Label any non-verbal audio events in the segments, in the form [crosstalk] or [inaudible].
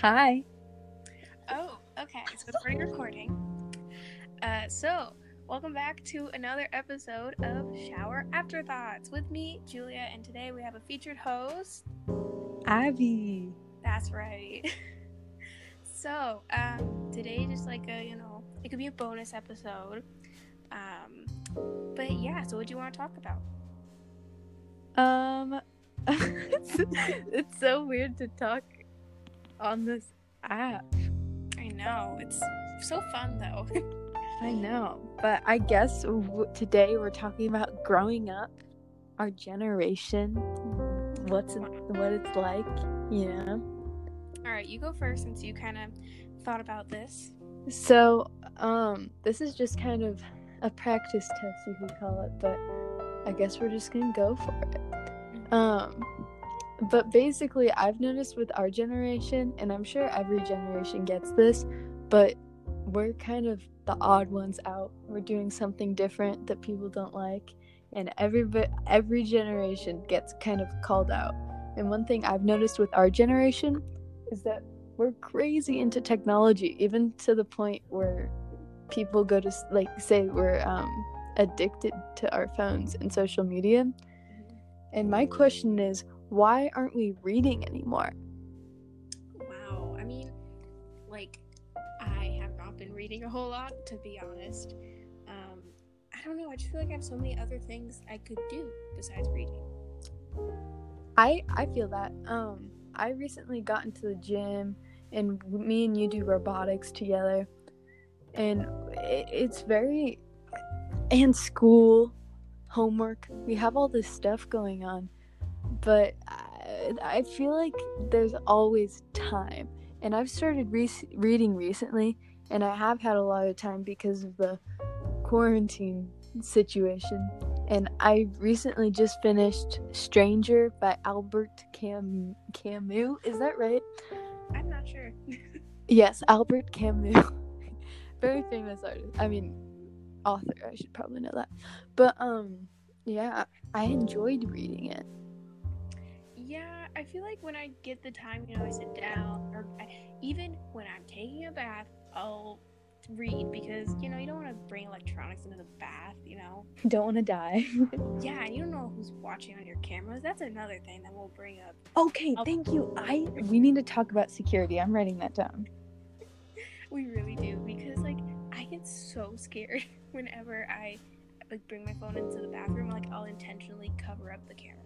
Hi. Oh, okay. So it's already recording. Uh, so welcome back to another episode of Shower Afterthoughts with me, Julia, and today we have a featured host. Abby. That's right. [laughs] so um, today, just like a you know, it could be a bonus episode. Um, but yeah. So what do you want to talk about? Um, it's, [laughs] it's so weird to talk on this app. I know it's so fun though. [laughs] I know, but I guess w- today we're talking about growing up, our generation, what's it, what it's like, you know. All right, you go first since you kind of thought about this. So, um, this is just kind of a practice test, you could call it, but I guess we're just gonna go for it. Um, but basically, I've noticed with our generation, and I'm sure every generation gets this, but we're kind of the odd ones out. We're doing something different that people don't like, and every every generation gets kind of called out. And one thing I've noticed with our generation is that we're crazy into technology, even to the point where people go to like say we're um, addicted to our phones and social media. And my question is, why aren't we reading anymore? Wow. I mean, like, I have not been reading a whole lot, to be honest. Um, I don't know. I just feel like I have so many other things I could do besides reading. I I feel that. Um, I recently got into the gym, and me and you do robotics together, and it, it's very and school, homework. We have all this stuff going on, but I, I feel like there's always time. And I've started re- reading recently, and I have had a lot of time because of the quarantine situation. And I recently just finished Stranger by Albert Cam- Camus. Is that right? I'm not sure. [laughs] Yes, Albert Camus. [laughs] Very famous artist. I mean, author. I should probably know that. But um, yeah, I enjoyed reading it. Yeah, I feel like when I get the time, you know, I sit down, or I, even when I'm taking a bath, I'll read because, you know, you don't want to bring electronics into the bath, you know? Don't want to die. [laughs] Yeah, and you don't know who's watching on your cameras. That's another thing that we'll bring up. okay, thank you. [laughs] I we need to talk about security. I'm writing that down. We really do because like I get so scared [laughs] whenever I like bring my phone into the bathroom. Like I'll intentionally cover up the camera.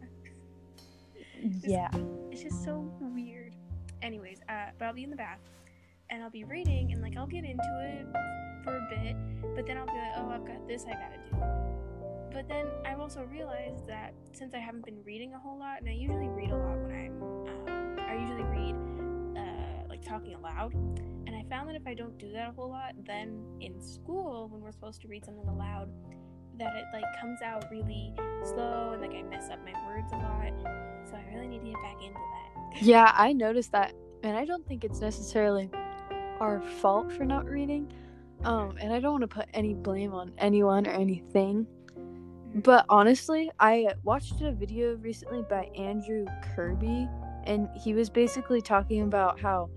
Yeah. It's just so weird. Anyways, uh, but I'll be in the bath and I'll be reading and like I'll get into it for a bit, but then I'll be like, oh, I've got this I gotta do. But then I've also realized that since I haven't been reading a whole lot, and I usually read a lot when I'm, um, I usually read uh, like talking aloud, and I found that if I don't do that a whole lot, then in school when we're supposed to read something aloud, that it like comes out really slow and like I mess up my words a lot. So I really need to get back into that. Yeah, I noticed that, and I don't think it's necessarily our fault for not reading. Um, and I don't want to put any blame on anyone or anything. But honestly, I watched a video recently by Andrew Kirby, and he was basically talking about how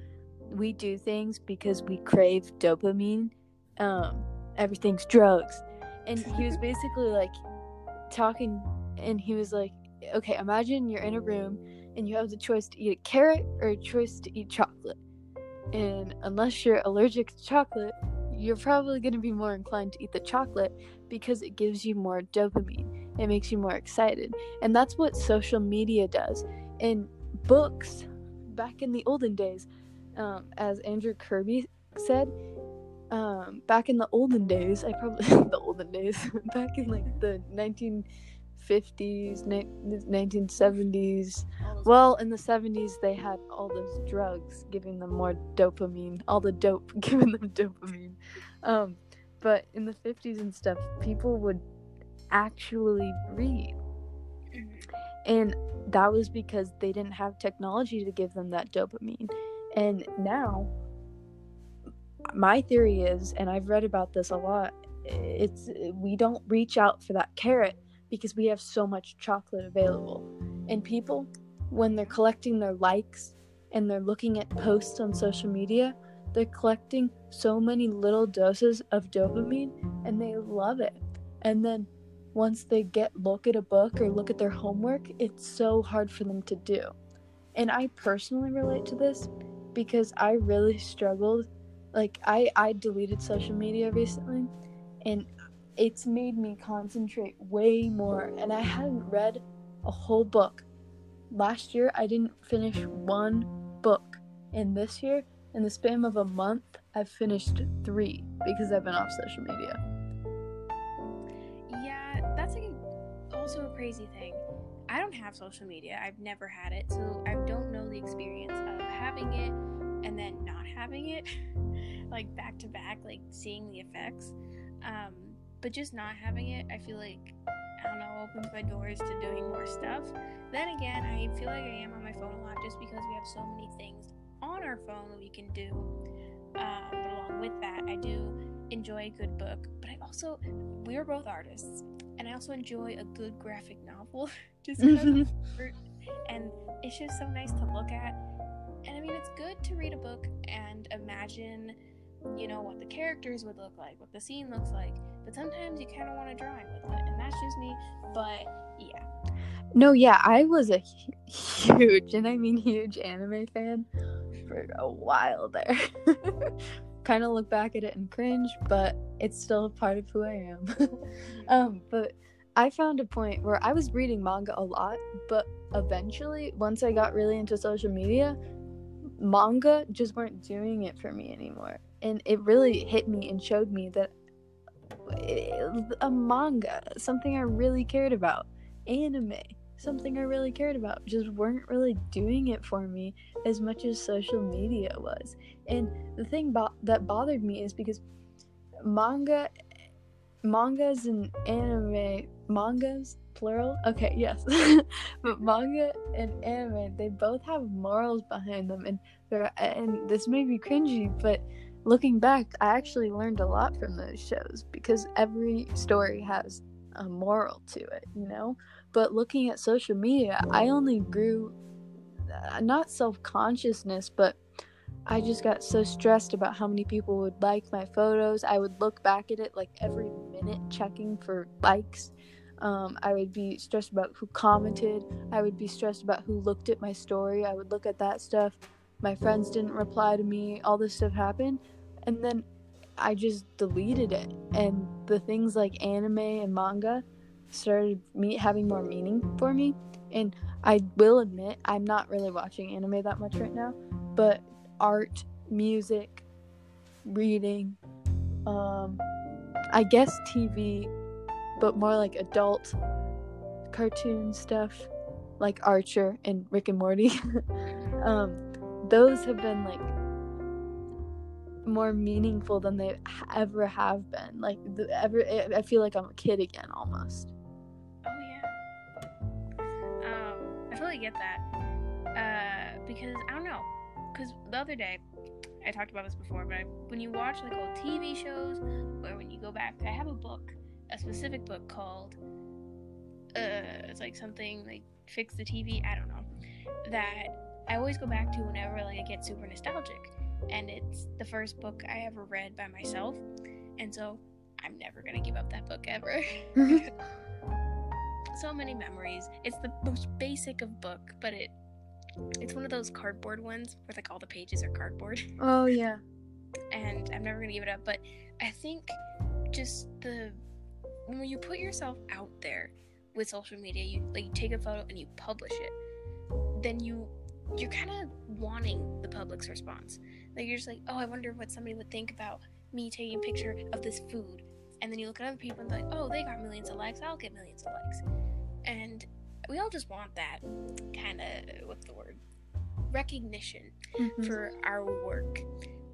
we do things because we crave dopamine. Um, everything's drugs. And he was [laughs] basically like talking, and he was like, okay, imagine you're in a room and you have the choice to eat a carrot or a choice to eat chocolate. And unless you're allergic to chocolate, you're probably going to be more inclined to eat the chocolate because it gives you more dopamine. It makes you more excited. And that's what social media does. In books, back in the olden days, um, as Andrew Kirby said, um, back in the olden days, I probably, [laughs] the olden days, [laughs] back in like the 1950s, ni- 1970s, well, in the 70s, they had all those drugs giving them more dopamine, all the dope [laughs] giving them dopamine. Um, but in the 50s and stuff, people would actually read. Mhm. And that was because they didn't have technology to give them that dopamine. And now, my theory is, and I've read about this a lot, it's we don't reach out for that carrot because we have so much chocolate available. And people, when they're collecting their likes and they're looking at posts on social media, they're collecting so many little doses of dopamine and they love it. And then once they get look at a book or look at their homework, it's so hard for them to do. And I personally relate to this because I really struggled. Like I I deleted social media recently and it's made me concentrate way more and I hadn't read a whole book. Last year I didn't finish one book. And this year in the span of a month I've finished 3 because I've been off social media. Yeah, that's like also a crazy thing. I don't have social media. I've never had it, so I don't know the experience of having it and then not having it, [laughs] like back to back, like seeing the effects. Um, but just not having it, I feel like I don't know, opens my doors to doing more stuff. Then again, I feel like I am on my phone a lot just because we have so many things on our phone that we can do. Um, but along with that, I do enjoy a good book, but I also we are both artists, and I also enjoy a good graphic novel. [laughs] just because [laughs] and it's just so nice to look at. And I mean, it's good to read a book and imagine, you know, what the characters would look like, what the scene looks like. But sometimes you kind of want to drawing with it, and that's just me. But yeah. No, yeah, I was a huge, and I mean huge anime fan for a while there. [laughs] kind of look back at it and cringe, but it's still a part of who I am. [laughs] um, but I found a point where I was reading manga a lot, but eventually, once I got really into social media, manga just weren't doing it for me anymore. And it really hit me and showed me that a manga, something I really cared about, anime, something I really cared about, just weren't really doing it for me as much as social media was. And the thing bo- that bothered me is because manga mangas and anime mangas plural okay yes [laughs] but manga and anime they both have morals behind them and they're and this may be cringy but looking back i actually learned a lot from those shows because every story has a moral to it you know but looking at social media i only grew uh, not self-consciousness but I just got so stressed about how many people would like my photos. I would look back at it like every minute, checking for likes. Um, I would be stressed about who commented. I would be stressed about who looked at my story. I would look at that stuff. My friends didn't reply to me. All this stuff happened. And then I just deleted it. And the things like anime and manga started me having more meaning for me. And I will admit, I'm not really watching anime that much right now. But art, music, reading, um, I guess TV, but more like adult cartoon stuff, like Archer and Rick and Morty. [laughs] um, those have been like more meaningful than they ever have been. Like the, ever, I feel like I'm a kid again almost. Oh yeah. Um, I totally get that. Uh, because I don't know because the other day I talked about this before, but I, when you watch like old TV shows or when you go back, I have a book, a specific book called uh, it's like something like fix the TV. I don't know that I always go back to whenever like I get super nostalgic, and it's the first book I ever read by myself, and so I'm never gonna give up that book ever. Mm-hmm. [laughs] so many memories. It's the most basic of book, but it it's one of those cardboard ones where like all the pages are cardboard. [laughs] Oh yeah. And I'm never gonna give it up, but I think just the when you put yourself out there with social media, you like you take a photo and you publish it, then you you're kind of wanting the public's response. Like you're just like, oh, I wonder what somebody would think about me taking a picture of this food. And then you look at other people and like, oh, they got millions of likes, I'll get millions of likes. And we all just want that kind of what's the word recognition mm-hmm. for our work.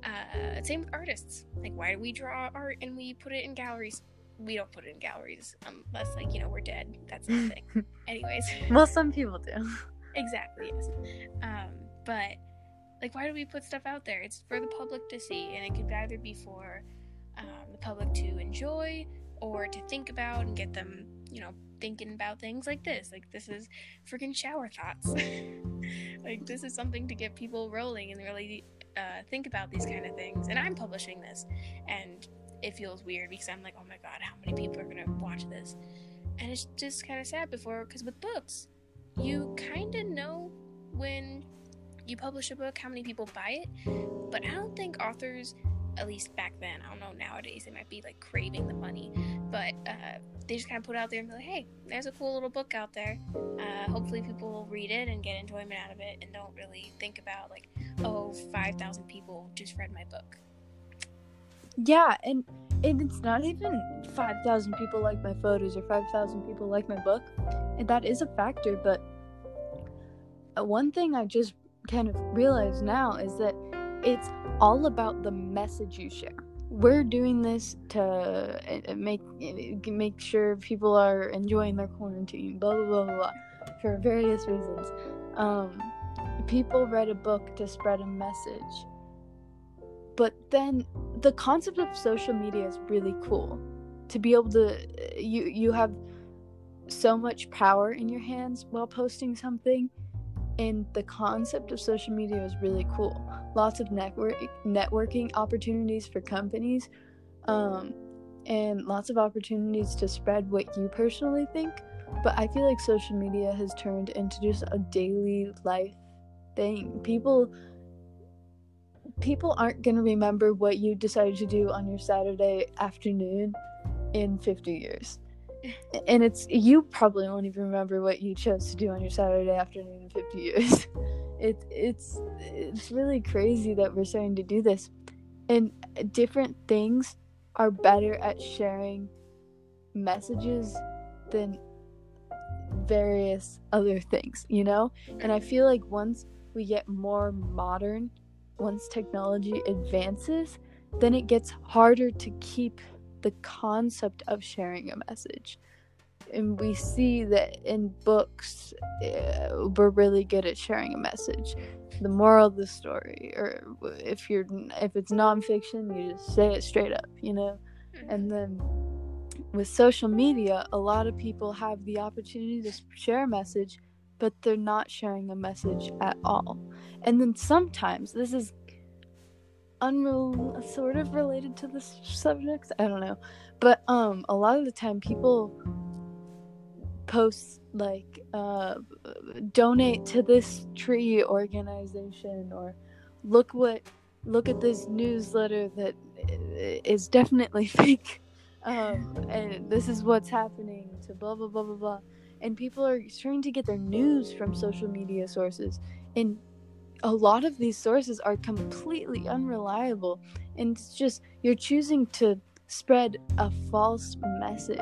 Uh, same with artists. Like, why do we draw art and we put it in galleries? We don't put it in galleries unless, like, you know, we're dead. That's the thing. [laughs] Anyways. Well, some people do. Exactly. Yes. Um, but like, why do we put stuff out there? It's for the public to see, and it could either be for um, the public to enjoy or to think about and get them you know, thinking about things like this. Like this is freaking shower thoughts. [laughs] like this is something to get people rolling and really uh, think about these kind of things. And I'm publishing this, and it feels weird because I'm like, oh my god, how many people are gonna watch this? And it's just kind of sad before because with books, you kind of know when you publish a book how many people buy it, but I don't think authors at least back then. I don't know nowadays. They might be like craving the money, but uh, they just kind of put it out there and be like, "Hey, there's a cool little book out there. Uh, hopefully, people will read it and get enjoyment out of it, and don't really think about like, oh, oh, five thousand people just read my book." Yeah, and and it's not even five thousand people like my photos or five thousand people like my book, and that is a factor. But uh, one thing I just kind of realize now is that it's all about the message you share. We're doing this to uh, make uh, make sure people are enjoying their quarantine, blah blah blah blah, blah for various reasons. Um, people read a book to spread a message, but then the concept of social media is really cool. To be able to, uh, you you have so much power in your hands while posting something and the concept of social media is really cool. Lots of network networking opportunities for companies, um, and lots of opportunities to spread what you personally think. But I feel like social media has turned into just a daily life thing. People people aren't going to remember what you decided to do on your Saturday afternoon in 50 years [laughs] and it's you probably won't even remember what you chose to do on your Saturday afternoon in 50 years. [laughs] It, it's it's really crazy that we're starting to do this, and different things are better at sharing messages than various other things, you know. And I feel like once we get more modern, once technology advances, then it gets harder to keep the concept of sharing a message. And we see that in books, uh, we're really good at sharing a message. The moral of the story, or if you're if it's nonfiction, you just say it straight up, you know. Mm-hmm. And then with social media, a lot of people have the opportunity to share a message, but they're not sharing a message at all. And then sometimes this is unreal sort of related to this subject i don't know but um a lot of the time people post like uh donate to this tree organization or look what look at this newsletter that is definitely [laughs] fake um and this is what's happening to blah blah blah blah blah and people are trying to get their news from social media sources. And a lot of these sources are completely unreliable. And it's just you're choosing to spread a false message.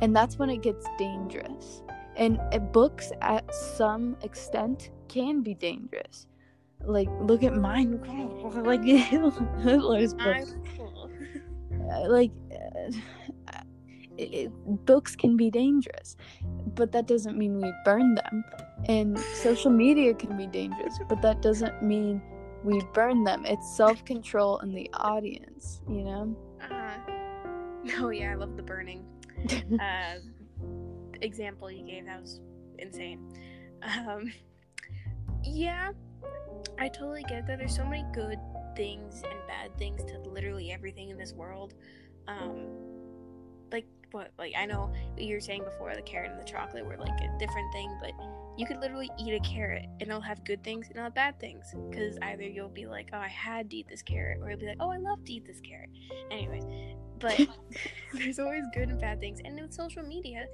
And that's when it gets dangerous. And uh, books at some extent can be dangerous. Like look at mine [laughs] like [laughs] hitler's book uh, like uh, it, books can be dangerous, but that doesn't mean we burn them. And social media can be dangerous, but that doesn't mean we burn them. It's self control in the audience, you know? Uh, [laughs] oh, yeah, I love the burning uh, [laughs] example you gave. That was insane. Um, yeah, I totally get that. There's so many good things and bad things to literally everything in this world. Um, what like I know you were saying before the carrot and the chocolate were like a different thing, but you could literally eat a carrot and it'll have good things and it'll have bad things because either you'll be like, oh, I had to eat this carrot, or you'll be like, oh, I love to eat this carrot. Anyways, but [laughs] [laughs] there's always good and bad things, and with social media,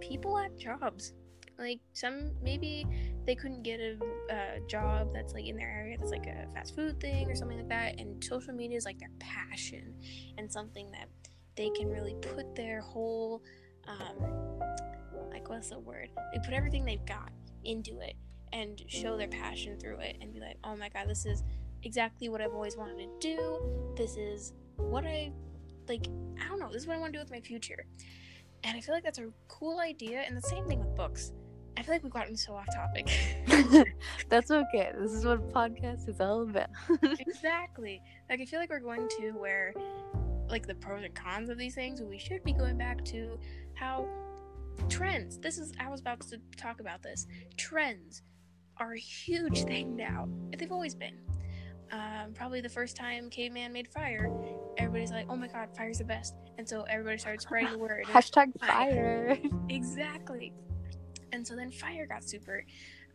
people have jobs. Like some maybe they couldn't get a uh, job that's like in their area that's like a fast food thing or something like that, and social media is like their passion and something that they can really put their whole um, like what's the word? They put everything they've got into it and show their passion through it and be like oh my god this is exactly what i've always wanted to do. This is what i like i don't know this is what i want to do with my future. And i feel like that's a cool idea and the same thing with books. I feel like we've gotten so off topic. [laughs] [laughs] That's okay. This is what a podcast is all about. [laughs] Exactly. Like i feel like we're going to where like the pros and cons of these things, we should be going back to how trends. This is I was about to talk about this. Trends are a huge thing now. They've always been. Um, probably the first time caveman made fire, everybody's like, "Oh my god, fire's the best!" And so everybody started spreading the word. [laughs] Hashtag fire. [laughs] exactly. And so then fire got super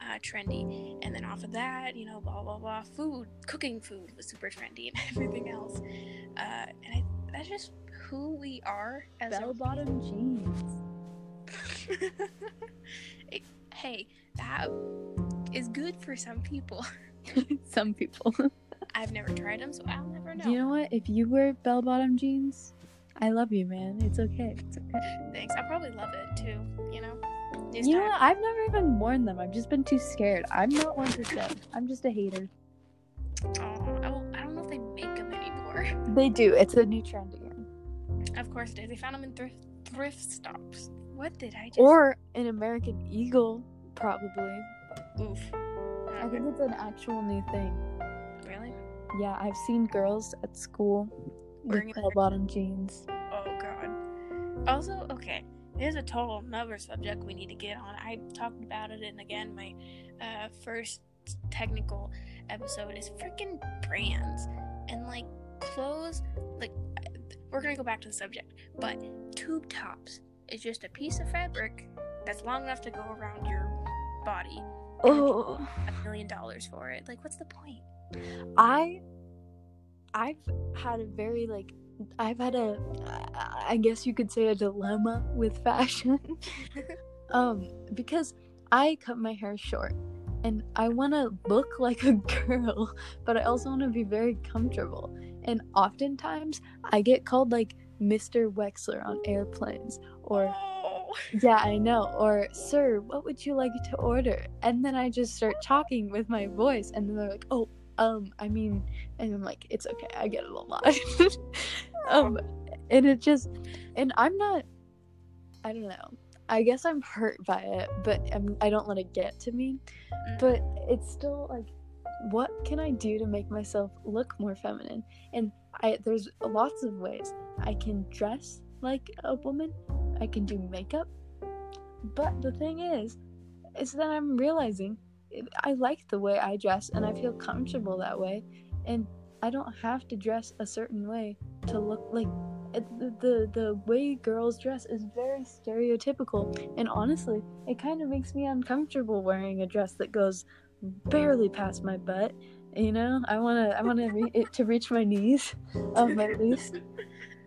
uh, trendy, and then off of that, you know, blah blah blah. Food, cooking food was super trendy, and [laughs] everything else. Uh, and I, that's just who we are as Bell bottom jeans. [laughs] hey, that is good for some people. [laughs] [laughs] Some people. I've never tried them, so I'll never know. You know what? If you wear bell bottom jeans, I love you, man. It's okay. It's okay. Thanks. I probably love it too. You know. This You know what? I've never even worn them. I've just been too scared. I'm not one say. I'm just a hater. Aw, They do. It's a new trend again. Of course it is. They found them in thrift thrift stops. What did I just? Or an American Eagle, probably. oof. I think it's an actual new thing. really. Yeah, I've seen girls at school Wearing with bell bottom jeans. Oh god. Also, okay, here's a total another subject we need to get on. I talked about it, and again, my uh, first technical episode is freaking brands and like clothes. Like, we're gonna go back to the subject, but tube tops is just a piece of fabric that's long enough to go around your body. Oh, A million dollars for it. Like, what's the point? I, I've had a very like, I've had a, I guess you could say a dilemma with fashion. [laughs] um, because I cut my hair short, and I want to look like a [laughs] girl, but I also want to be very comfortable. And oftentimes, I get called like Mr. Wexler on airplanes, or Oh. Yeah, I know. Or, sir, what would you like to order? And then I just start talking with my voice, and then they're like, oh, um, I mean, and I'm like, it's okay, I get it a lot. [laughs] um, and it just, and I'm not, I don't know. I guess I'm hurt by it, but I'm, I don't let it get to me. Mm. But it's still like, what can I do to make myself look more feminine? And I, there's lots of ways. I can dress like a woman. I can do makeup. But the thing is, is that I'm realizing I like the way I dress and I feel comfortable that way. And I don't have to dress a certain way to look like the, the the way girls dress is very stereotypical and honestly it kind of makes me uncomfortable wearing a dress that goes barely past my butt you know i want to i want to re- it to reach my knees um at least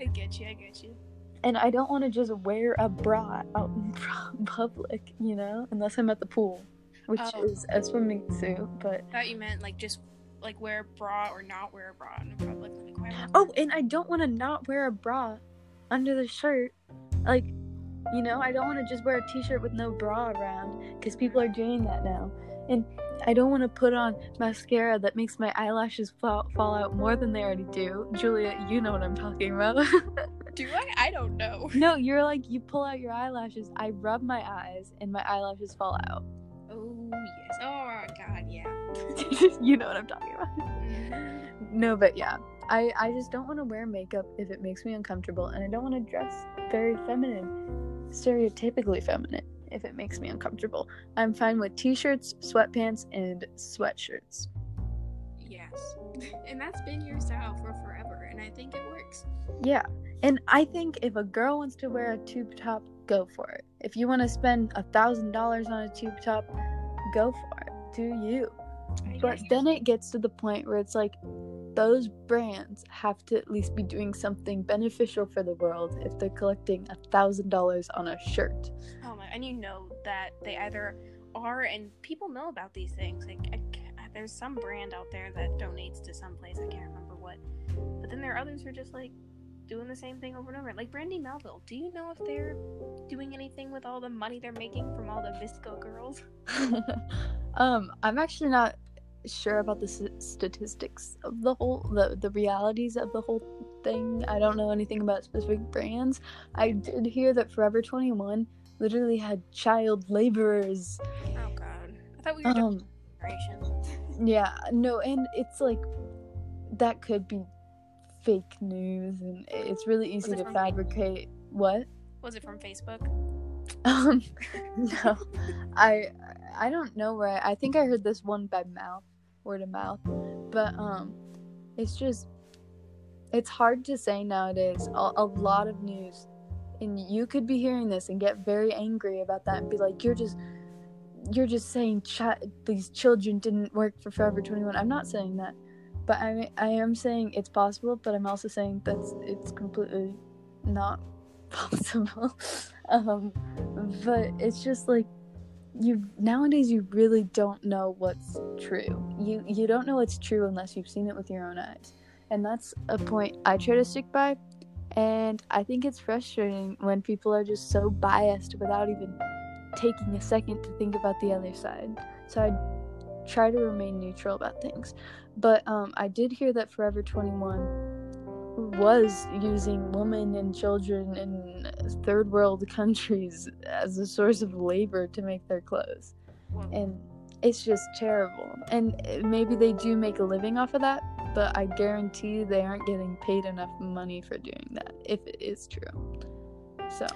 I get you. I get you. and I don't want to just wear a bra out in [laughs] public, you know, unless I'm at the pool, which Oh. is a swimming suit. But thought you meant like just like wear a bra or not wear a bra in public. Like, oh, and I don't want to not wear a bra under the shirt, like, you know, I don't want to just wear a t-shirt with no bra around because people are doing that now, and I don't want to put on mascara that makes my eyelashes fall, fall out more than they already do. Julia, you know what I'm talking about. [laughs] do I? I don't know. no, you're like you pull out your eyelashes. I rub my eyes and my eyelashes fall out. Oh yes. Oh god, yeah. [laughs] you know what I'm talking about. Mhm. No, but yeah. I, I just don't want to wear makeup if it makes me uncomfortable, and I don't want to dress very feminine, stereotypically feminine, if it makes me uncomfortable. I'm fine with t shirts, sweatpants, and sweatshirts. Yes. [laughs] And that's been your style for forever, and I think it works. Yeah. And I think if a girl wants to wear a tube top, go for it. If you want to spend a thousand dollars on a tube top, go for it. Do you? I But then it gets to the point where it's like those brands have to at least be doing something beneficial for the world if they're collecting a thousand dollars on a shirt. Oh my! And you know that they either are, and people know about these things. Like, I, ca- there's some brand out there that donates to some place. I can't remember what. But then there are others who are just like doing the same thing over and over. Like Brandy Melville. Do you know if they're doing anything with all the money they're making from all the VSCO girls? [laughs] um, I'm actually not sure about the s- statistics of the whole the the realities of the whole thing. I don't know anything about specific brands. I did hear that Forever 21 literally had child laborers. Oh God! I thought we were doing Um, generation. Yeah, no, and it's like that could be fake news, and it's really easy to fabricate. What? Was it from Facebook? [laughs] Um, no, I I don't know where. I, I think I heard this one by mouth, word of mouth, but um, it's just it's hard to say nowadays. A, a lot of news, and you could be hearing this and get very angry about that and be like, you're just you're just saying ch- these children didn't work for Forever 21. I'm not saying that, but I I am saying it's possible. But I'm also saying that's it's completely not [laughs] possible. [laughs] um, but it's just like you nowadays you really don't know what's true. You you don't know what's true unless you've seen it with your own eyes, and that's a point I try to stick by. And I think it's frustrating when people are just so biased without even taking a second to think about the other side. So I try to remain neutral about things. But um, I did hear that Forever 21 was using women and children in third world [laughs] countries as a source of labor to make their clothes. Hmm. And it's just terrible. And maybe they do make a living off of that, but I guarantee they aren't getting paid enough money for doing that, if it is true. So.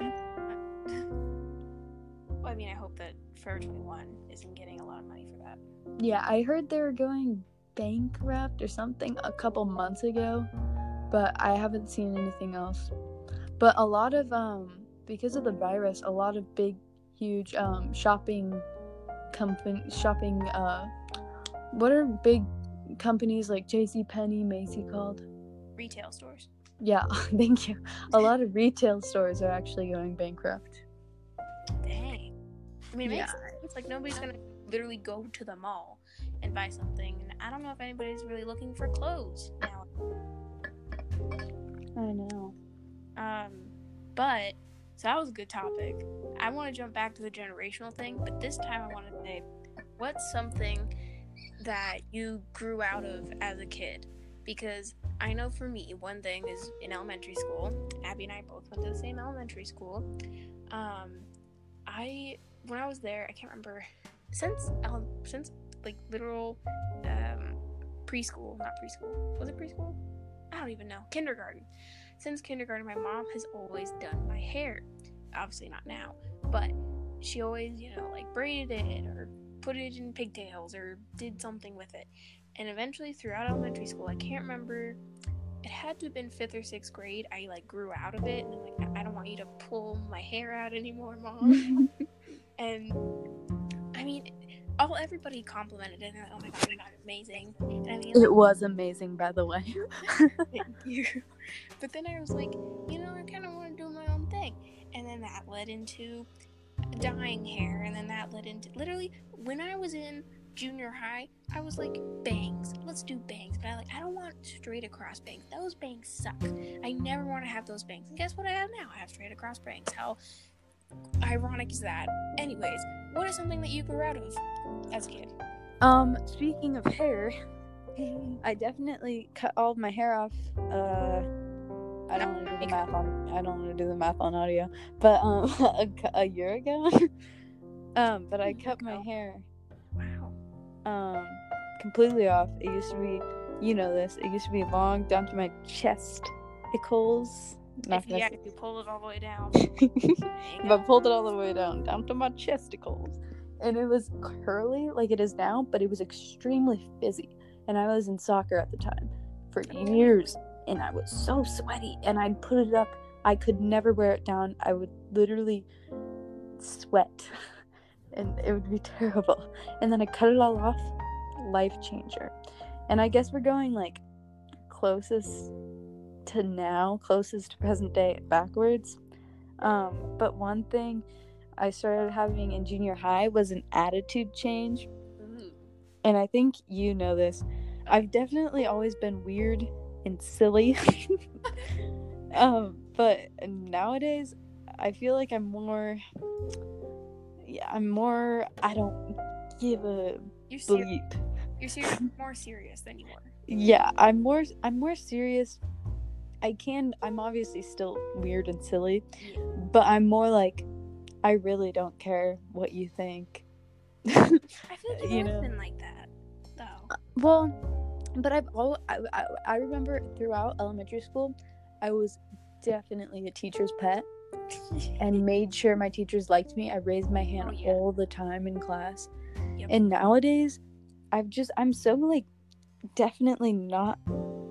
Well, I mean, I hope that Forever 21 isn't getting a lot of money for that. Yeah, I heard they were going bankrupt or something a couple months ago, but I haven't seen anything else. But a lot of um because of the virus, a lot of big huge um shopping company shopping uh what are big companies like JC Penney, Macy called? Retail stores. Yeah, [laughs] thank you. A lot of retail stores are actually going bankrupt. Dang. I mean, it makes Yeah. sense. Like, nobody's gonna literally go to the mall and buy something. And I don't know if anybody's really looking for clothes now. I know. Um, but so that was a good topic. I want to jump back to the generational thing, but this time I want to say, what's something that you grew out of as a kid? Because I know for me, one thing is in elementary school. Abby and I both went to the same elementary school. Um, I when I was there, I can't remember since um, since like literal um, preschool, not preschool. Was it preschool? I don't even know. Kindergarten since kindergarten, my mom has always done my hair. Obviously, not now, but she always, you know, like braided it or put it in pigtails or did something with it. And eventually, throughout elementary school, I can't remember. It had to have been fifth or sixth grade. I like grew out of it, and I'm like, I I don't want you to pull my hair out anymore, mom. [laughs] and I mean, all everybody complimented it. And oh my god, you got amazing. And I mean, It was amazing, by the way. [laughs] Thank [laughs] you. But then I was like, you know, I kind of want to do my own thing. And then that led into dyeing hair. And then that led into literally when I was in junior high, I was like, bangs. Let's do bangs. But I like, I don't want straight across bangs. Those bangs suck. I never want to have those bangs. And guess what I have now? I have straight across bangs. How ironic is that? Anyways, what is something that you grew out of as a kid? Um, speaking of hair, I definitely cut all of my hair off. Uh, I don't want to do the math on. I don't want to do the math on audio, but um, [laughs] a, a year ago. [laughs] um, but I cut my hair Wow. um completely off. It used to be, you know this. It used to be long down to my chest. Ickles. Not If yeah, if you pull it all the way down. [laughs] if. I pulled it all the way down, down to my chesticles. And it was curly like it is now, but it was extremely fizzy. And I was in soccer at the time for years. And I was so sweaty. And I'd put it up. I could never wear it down. I would literally sweat. [laughs] And it would be terrible. And then I cut it all off. Life changer. And I guess we're going like closest to now, closest to present day backwards. Um, but one thing I started having in junior high was an attitude change. Ooh. And I think you know this. I've definitely always been weird and silly. [laughs] um, but nowadays I feel like I'm more yeah, I'm more I don't give a You're, ser- bleep. you're ser- [laughs] more serious than you were. Yeah, I'm more I'm more serious. I can I'm obviously still weird and silly, Yeah. but I'm more like I really don't care what you think. I feel like [laughs] you've You know. been like that, though. Uh, well, but I've all I, I, I remember throughout elementary school, I was definitely a teacher's pet. and [laughs] made sure my teachers liked me. I raised my hand Oh, yeah. all the time in class. Yep. And nowadays, I've just I'm so like definitely not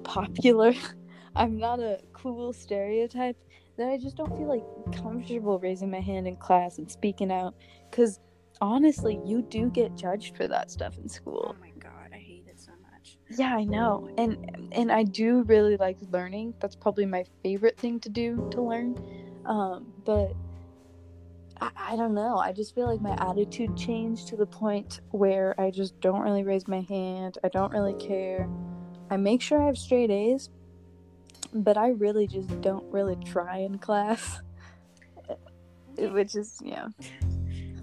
popular. [laughs] I'm not a cool stereotype that I just don't feel like comfortable raising my hand in class and speaking out cuz honestly, you do get judged for that stuff in oh school. my god, I hate it so much. Yeah, I know. And and I do really like learning. That's probably my favorite thing to do to learn. Um, but I, I don't know. I just feel like my attitude changed to the point where I just don't really raise my hand. I don't really care. I make sure I have straight A's, but I really just don't really try in class. [laughs] Which is yeah.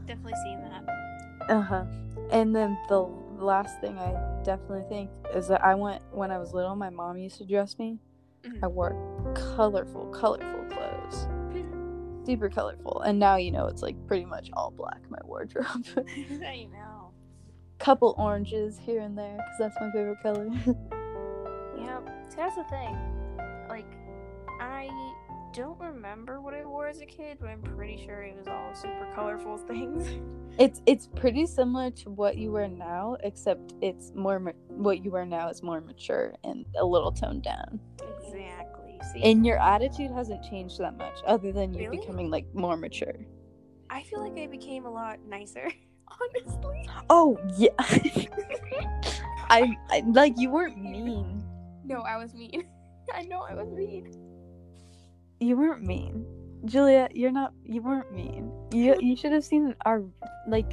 Definitely seen that. Uh huh. And then the last thing I definitely think is that I went when I was little. My mom used to dress me. Mhm. I wore colorful, colorful clothes, [laughs] super colorful. And now you know it's like pretty much all black. My wardrobe. [laughs] I know. Couple oranges here and there because that's my favorite color. Yep. See, that's the thing. I don't remember what I wore as a kid, but I'm pretty sure it was all super colorful [laughs] things. it's it's pretty similar to what you wear now, except it's more ma- what you wear now is more mature and a little toned down. exactly. See, And your attitude hasn't changed that much, other than you Really? becoming like more mature. I feel like I became a lot nicer, [laughs] honestly. Oh yeah, [laughs] I, I like you weren't mean. No, I was mean. I know I was mean. You weren't mean, Julia. You're not. You weren't mean. You you should have seen our like.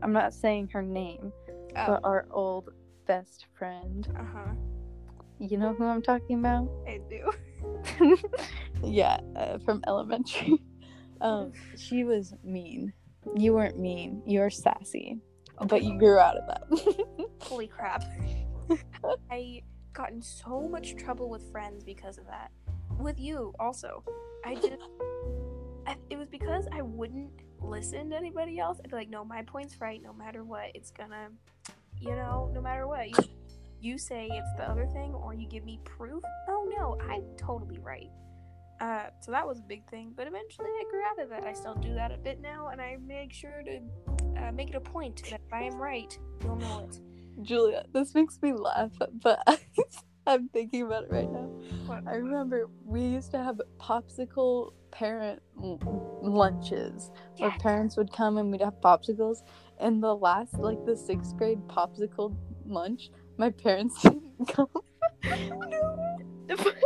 I'm not saying her name, Oh, but our old best friend. uh huh. You know who I'm talking about? I do. [laughs] yeah, uh, from elementary. [laughs] Um, she was mean. You weren't mean. You were sassy, but you grew out of that. [laughs] Holy crap. I got in so much trouble with friends because of that. With you also. I just I, it was because I wouldn't listen to anybody else. I'd be like, no, my point's right no matter what. It's gonna you know, no matter what. You, you say it's the other thing or you give me proof. Oh no, I'm totally right. Uh, so that was a big thing, but eventually I grew out of that. I still do that a bit now, and I make sure to uh, make it a point that if I am right, you'll know it. Julia, this makes me laugh, but [laughs] I'm thinking about it right now. I remember we used to have popsicle parent lunches where parents would come and we'd have popsicles. And the last, like the sixth grade popsicle lunch, my parents [laughs] didn't come. no. [laughs]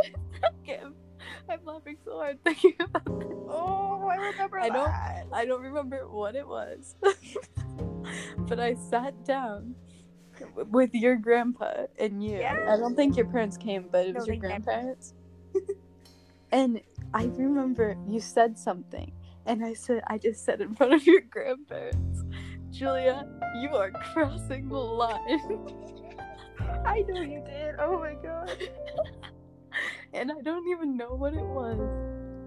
I'm, laughing so hard thinking about this. Oh, I remember I don't-. I don't remember what it was, [laughs] but I sat down with your grandpa and you. I don't think your parents came, but it No, was your grandparents. [laughs] and I remember you said something, and I said, I just said in front of your grandparents, Julia, you are crossing the line. [laughs] I know you did. Oh my god. [laughs] and I don't even know what it was.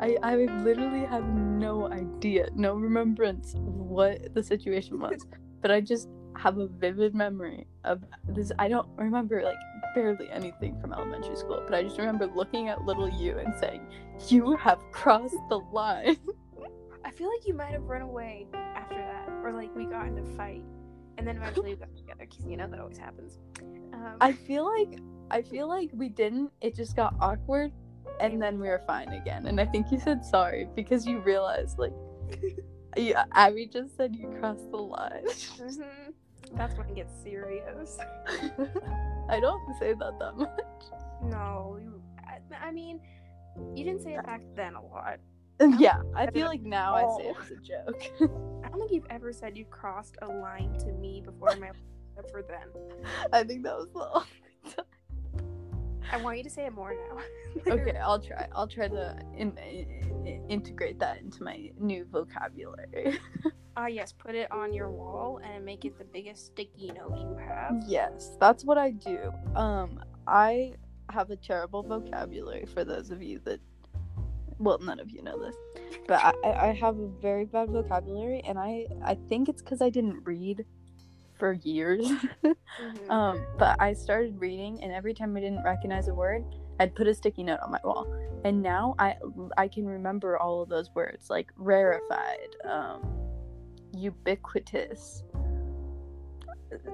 I, I literally have no idea, no remembrance of what the situation was. but I just have a vivid memory of this. I don't remember like barely anything from elementary school, but I just remember looking at little you and saying, You have crossed the line. [laughs] I feel like you might have run away after that, or like we got in a fight, and then eventually we got together because you know that always happens. Um, I feel like I feel like we didn't. It just got awkward and then we were fine again. And I think you said sorry because you realized like you, Abby just said you crossed the line. [laughs] mhm. That's when it gets serious. [laughs] I don't say that that much. No, you, I, I mean, you didn't say it back then a lot. Yeah, I feel like now I say it as a joke. [laughs] I don't think you've ever said you've crossed a line to me before in my except for then. I think that was the only I want you to say it more now. [laughs] Okay, I'll try. I'll try to in, in- integrate that into my new vocabulary. [laughs] Ah, yes, put it on your wall and make it the biggest sticky note you have. Yes, that's what I do. Um, I have a terrible vocabulary for those of you that, well, none of you know this, but I, I I have a very bad vocabulary, and I I think it's because I didn't read for years. [laughs] Mhm. um, but I started reading, and every time I didn't recognize a word, I'd put a sticky note on my wall. And now I I can remember all of those words like rarefied, um, ubiquitous,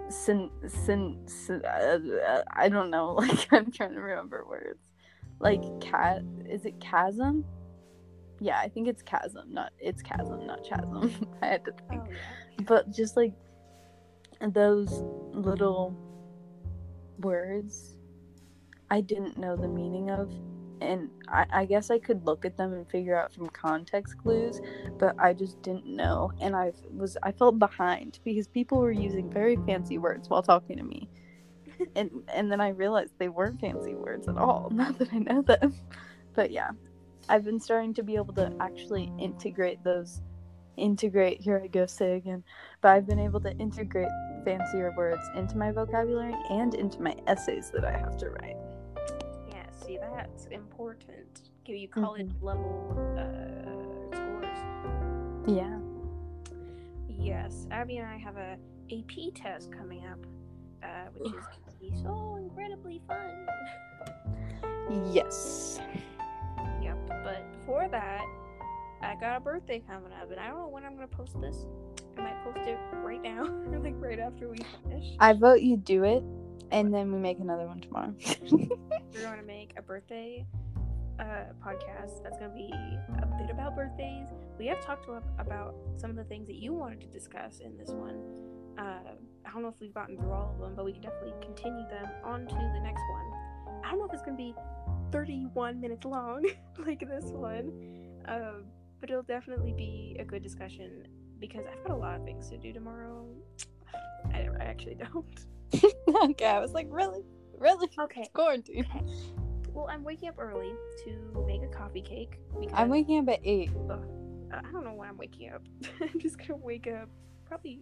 sin, sin, sin uh, I don't know. [laughs] Like I'm trying to remember words. Like cat, is it chasm? Yeah, I think it's chasm. Not it's chasm, not chasm. [laughs] I had to think oh yeah. but just like those little words i didn't know the meaning of and I, I guess i could look at them and figure out from context clues but i just didn't know and i was i felt behind because people were using very fancy words while talking to me. [laughs] And and then i realized they weren't fancy words at all [laughs] not that i know them. But yeah i've been starting to be able to actually integrate those integrate here i go say again but i've been able to integrate fancier words into my vocabulary and into my essays that i have to write Yeah, see that's important. Give you college level uh, scores. yeah Yes, Abby and I have a AP test coming up, uh, which is going to be so incredibly fun. yes Yep, but before that, I got a birthday coming up, and I don't know when I'm gonna post this. I might post it right now, or [laughs] like right after we finish. i vote you do it and then we make another one tomorrow [laughs] We're going to make a birthday uh, podcast that's going to be a bit about birthdays. We have talked about some of the things that you wanted to discuss in this one. Uh, I don't know if we've gotten through all of them, but we can definitely continue them on to the next one. I don't know if it's going to be 31 minutes long [laughs] like this one, uh, but it'll definitely be a good discussion because I've got a lot of things to do tomorrow. [sighs] I, I actually [laughs] don't. [laughs] okay i was like really really Okay. [laughs] It's quarantine Well, I'm waking up early to make a coffee cake because i'm waking up at 8 uh, I don't know when I'm waking up. I'm just gonna wake up probably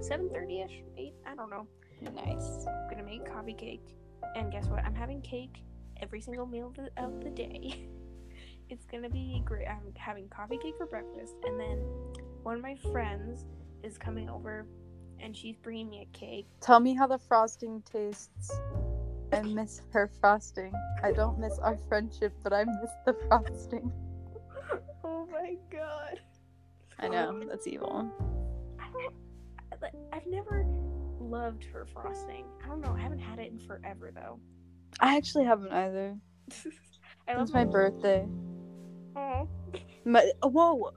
7:30 ish, eight. I don't know. nice I'm gonna make coffee cake, and guess what? I'm having cake every single meal of the day. It's gonna be great. I'm having coffee cake for breakfast, and then one of my friends is coming over, and she's bringing me a cake. Tell me how the frosting tastes. I miss her frosting. I don't miss our friendship, but I miss the frosting. [laughs] oh my god! I know, that's evil. I don't. I've never loved her frosting. I don't know. I haven't had it in forever though. I actually haven't either. [laughs] I It love was my birthday. Oh. My oh, whoa.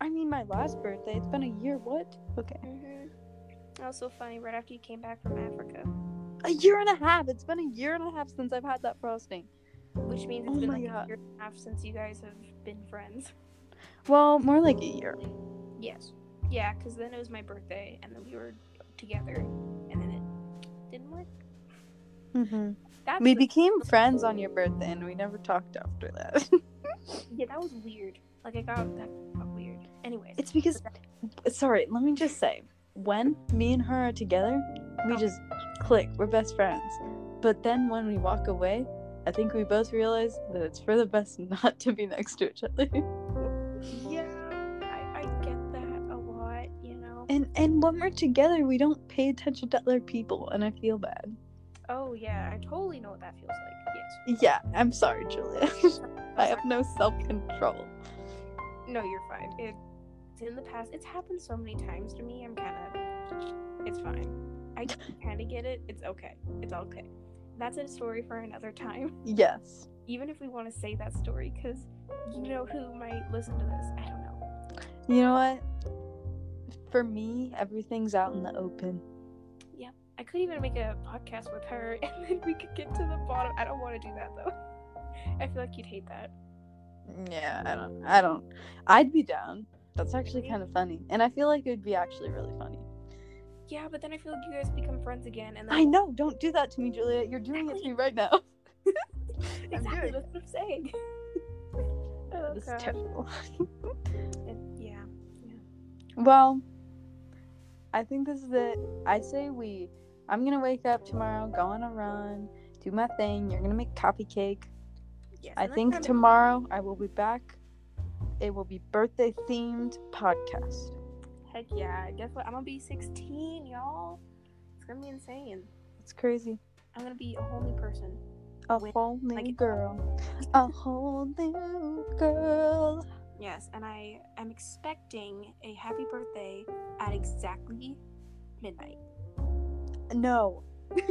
I mean my last birthday. It's been a year. What? Okay. hmm That was so funny. Right after you came back from Africa, A year and a half. It's been a year and a half since I've had that frosting. which means it's Oh been like God. a year and a half since you guys have been friends. Well, more like a year. Yes. Yeah, because then it was my birthday, and then we were together, and then it didn't work. Mm-hmm. That's We became friends on your birthday, and we never talked after that. [laughs] yeah, that was weird. Like I got that got weird. Anyways, it's because, sorry, let me just say, when me and her are together, we Oh. just click. We're best friends. But then when we walk away, I think we both realize that it's for the best [laughs] not to be next to each other. yeah, I, I get that a lot. You know. And and when we're together, we don't pay attention to other people, and I feel bad. Oh yeah, I totally know what that feels like. Yes. Yeah, I'm sorry, Julia. [laughs] [laughs] I have no self control. No, you're fine. It, it's in the past. It's happened so many times to me. I'm kind of. It's fine. I [laughs] kind of get it. It's okay. It's okay. That's a story for another time. Yes. Even if we want to say that story, because you know who might listen to this. I don't know. You know what? For me, everything's out in the open. I could even make a podcast with her, [laughs] and then we could get to the bottom. I don't want to do that though. [laughs] I feel like you'd hate that. Yeah, I don't. I don't. I'd be down. That's actually kind of funny, and I feel like it would be actually really funny. Yeah, but then I feel like you guys become friends again, and then I know. Don't do that to me, Julia. You're doing it to me right now. [laughs] exactly doing that's what I'm saying. oh, This is terrible. It- yeah. Well, I think this is it. I say we. I'm gonna wake up tomorrow, go on a run, do my thing. You're gonna make coffee cake. Yes, I think tomorrow I will be back. It will be birthday themed podcast. Heck yeah. Guess what? I'm gonna be 16, y'all. It's gonna be insane. It's crazy. I'm gonna be a whole new person. A With- whole new like- girl. [laughs] A whole new girl. Yes, and I am expecting a happy birthday at exactly midnight. No. [laughs]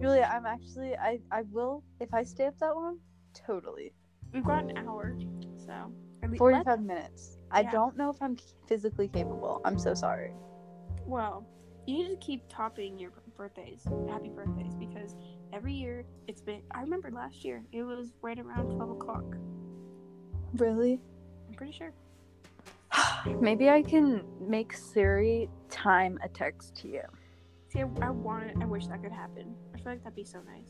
Julia, I'm actually I I will if I stay up that long, totally. We've got an hour, so 45 minutes. I Yeah. don't know if I'm physically capable. I'm so sorry. Well, you need to keep topping your birthdays, happy birthdays, because every year it's been. I remember last year it was right around twelve o'clock. Really? I'm pretty sure. [sighs] Maybe I can make Siri time a text to you. See, I, I want it. I wish that could happen. I feel like that'd be so nice.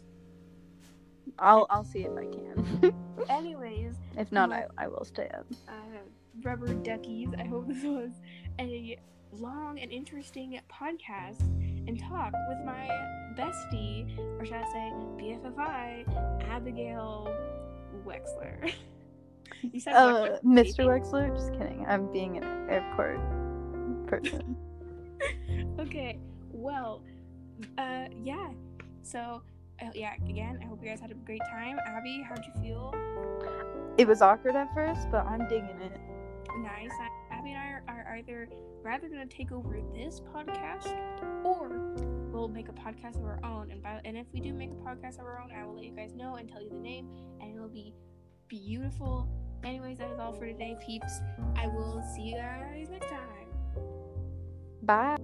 I'll I'll see if I can. [laughs] Anyways, if not, I, I will stay up. uh, rubber duckies. I hope this was a long and interesting podcast and talk with my bestie, or should I say BFFI, Abigail Wexler. [laughs] you said Uh. Mr. Wexler, just kidding. I'm being an airport person. [laughs] okay, well, uh, yeah. So, uh, yeah, again, I hope you guys had a great time. Abby, how'd you feel? it was awkward at first, but I'm digging it. Nice. Abby and I are, are either we're gonna take over this podcast or we'll make a podcast of our own. And by and if we do make a podcast of our own, I will let you guys know and tell you the name, and it'll be beautiful. Anyways, that is all for today, peeps. I will see you guys next time. Bye.